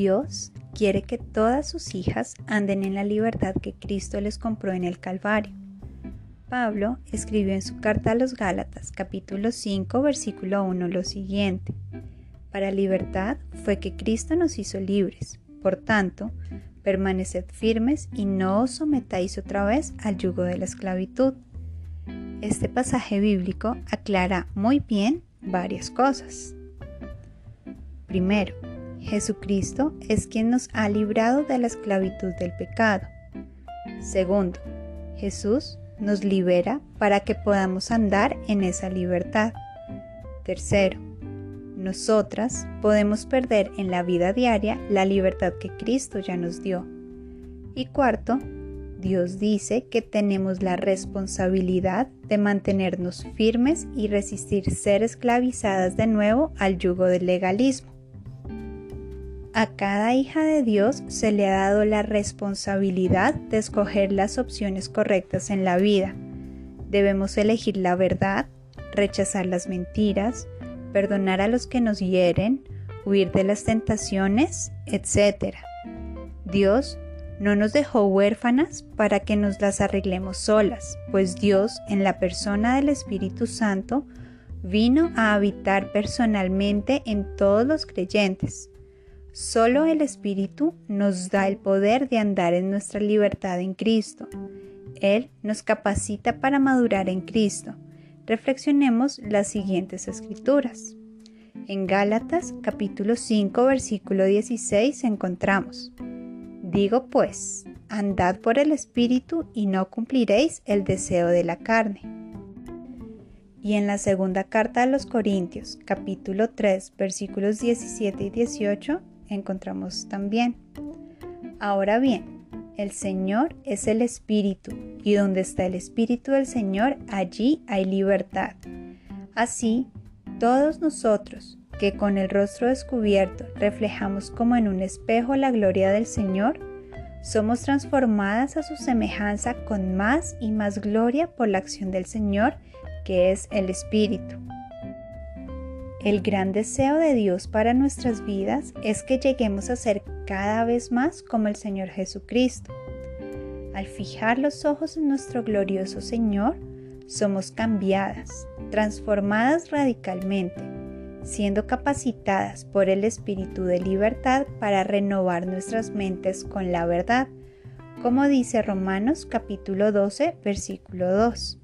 Dios quiere que todas sus hijas anden en la libertad que Cristo les compró en el Calvario. Pablo escribió en su carta a los Gálatas capítulo 5 versículo 1 lo siguiente. Para libertad fue que Cristo nos hizo libres. Por tanto, permaneced firmes y no os sometáis otra vez al yugo de la esclavitud. Este pasaje bíblico aclara muy bien varias cosas. Primero, Jesucristo es quien nos ha librado de la esclavitud del pecado. Segundo, Jesús nos libera para que podamos andar en esa libertad. Tercero, nosotras podemos perder en la vida diaria la libertad que Cristo ya nos dio. Y cuarto, Dios dice que tenemos la responsabilidad de mantenernos firmes y resistir ser esclavizadas de nuevo al yugo del legalismo. A cada hija de Dios se le ha dado la responsabilidad de escoger las opciones correctas en la vida. Debemos elegir la verdad, rechazar las mentiras, perdonar a los que nos hieren, huir de las tentaciones, etc. Dios no nos dejó huérfanas para que nos las arreglemos solas, pues Dios, en la persona del Espíritu Santo, vino a habitar personalmente en todos los creyentes Solo el Espíritu nos da el poder de andar en nuestra libertad en Cristo. Él nos capacita para madurar en Cristo. Reflexionemos las siguientes escrituras. En Gálatas capítulo 5 versículo 16 encontramos, Digo pues, andad por el Espíritu y no cumpliréis el deseo de la carne. Y en la segunda carta a los Corintios capítulo 3 versículos 17 y 18 encontramos también. Ahora bien, el Señor es el Espíritu, y donde está el Espíritu del Señor, allí hay libertad. Así, todos nosotros, que con el rostro descubierto reflejamos como en un espejo la gloria del Señor, somos transformadas a su semejanza con más y más gloria por la acción del Señor, que es el Espíritu. El gran deseo de Dios para nuestras vidas es que lleguemos a ser cada vez más como el Señor Jesucristo. Al fijar los ojos en nuestro glorioso Señor, somos cambiadas, transformadas radicalmente, siendo capacitadas por el Espíritu de libertad para renovar nuestras mentes con la verdad, como dice Romanos capítulo 12, versículo 2.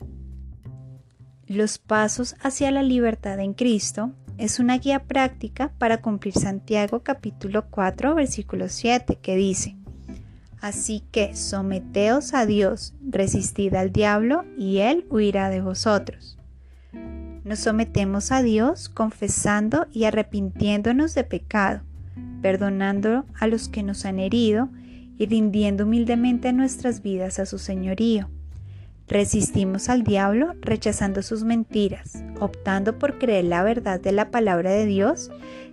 Los pasos hacia la libertad en Cristo es una guía práctica para cumplir Santiago capítulo 4 versículo 7 que dice, Así que someteos a Dios, resistid al diablo y él huirá de vosotros. Nos sometemos a Dios confesando y arrepintiéndonos de pecado, perdonando a los que nos han herido y rindiendo humildemente nuestras vidas a su señorío. Resistimos al diablo rechazando sus mentiras, optando por creer la verdad de la palabra de Dios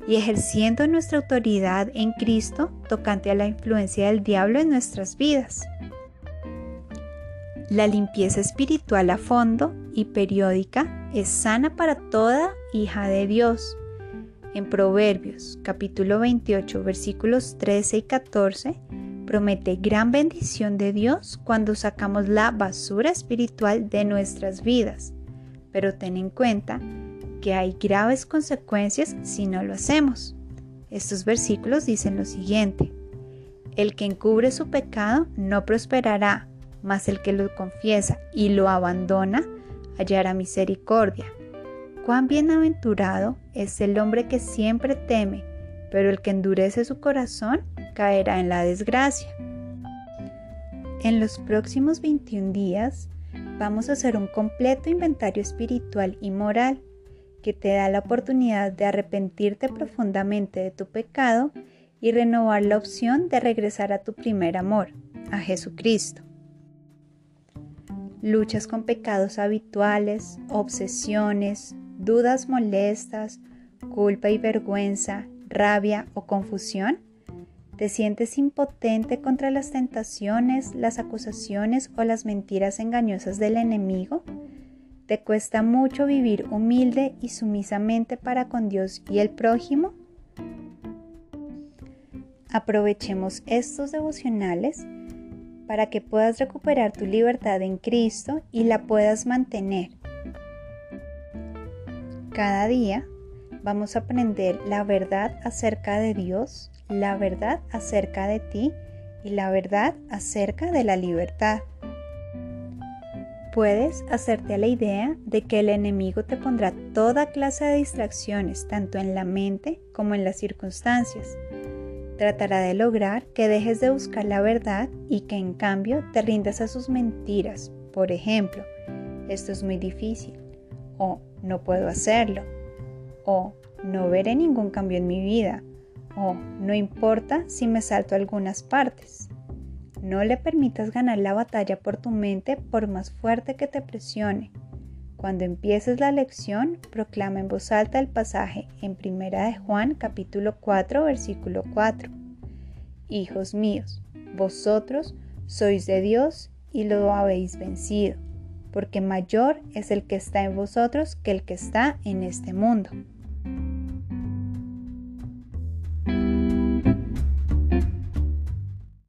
y ejerciendo nuestra autoridad en Cristo tocante a la influencia del diablo en nuestras vidas. La limpieza espiritual a fondo y periódica es sana para toda hija de Dios. En Proverbios capítulo 28 versículos 13 y 14 promete gran bendición de Dios cuando sacamos la basura espiritual de nuestras vidas. Pero ten en cuenta que hay graves consecuencias si no lo hacemos. Estos versículos dicen lo siguiente. El que encubre su pecado no prosperará, mas el que lo confiesa y lo abandona hallará misericordia. Cuán bienaventurado es el hombre que siempre teme, pero el que endurece su corazón caerá en la desgracia. En los próximos 21 días vamos a hacer un completo inventario espiritual y moral que te da la oportunidad de arrepentirte profundamente de tu pecado y renovar la opción de regresar a tu primer amor, a Jesucristo. Luchas con pecados habituales, obsesiones, dudas molestas, culpa y vergüenza, rabia o confusión? ¿Te sientes impotente contra las tentaciones, las acusaciones o las mentiras engañosas del enemigo? ¿Te cuesta mucho vivir humilde y sumisamente para con Dios y el prójimo? aprovechemos estos devocionales para que puedas recuperar tu libertad en Cristo y la puedas mantener. Cada día vamos a aprender la verdad acerca de Dios, la verdad acerca de ti y la verdad acerca de la libertad. Puedes hacerte a la idea de que el enemigo te pondrá toda clase de distracciones, tanto en la mente como en las circunstancias. Tratará de lograr que dejes de buscar la verdad y que en cambio te rindas a sus mentiras. Por ejemplo, esto es muy difícil, o no puedo hacerlo, o no veré ningún cambio en mi vida, o no importa si me salto algunas partes. No le permitas ganar la batalla por tu mente por más fuerte que te presione. Cuando empieces la lección, proclama en voz alta el pasaje en Primera de Juan capítulo 4 versículo 4. Hijos míos, vosotros sois de Dios y lo habéis vencido, porque mayor es el que está en vosotros que el que está en este mundo.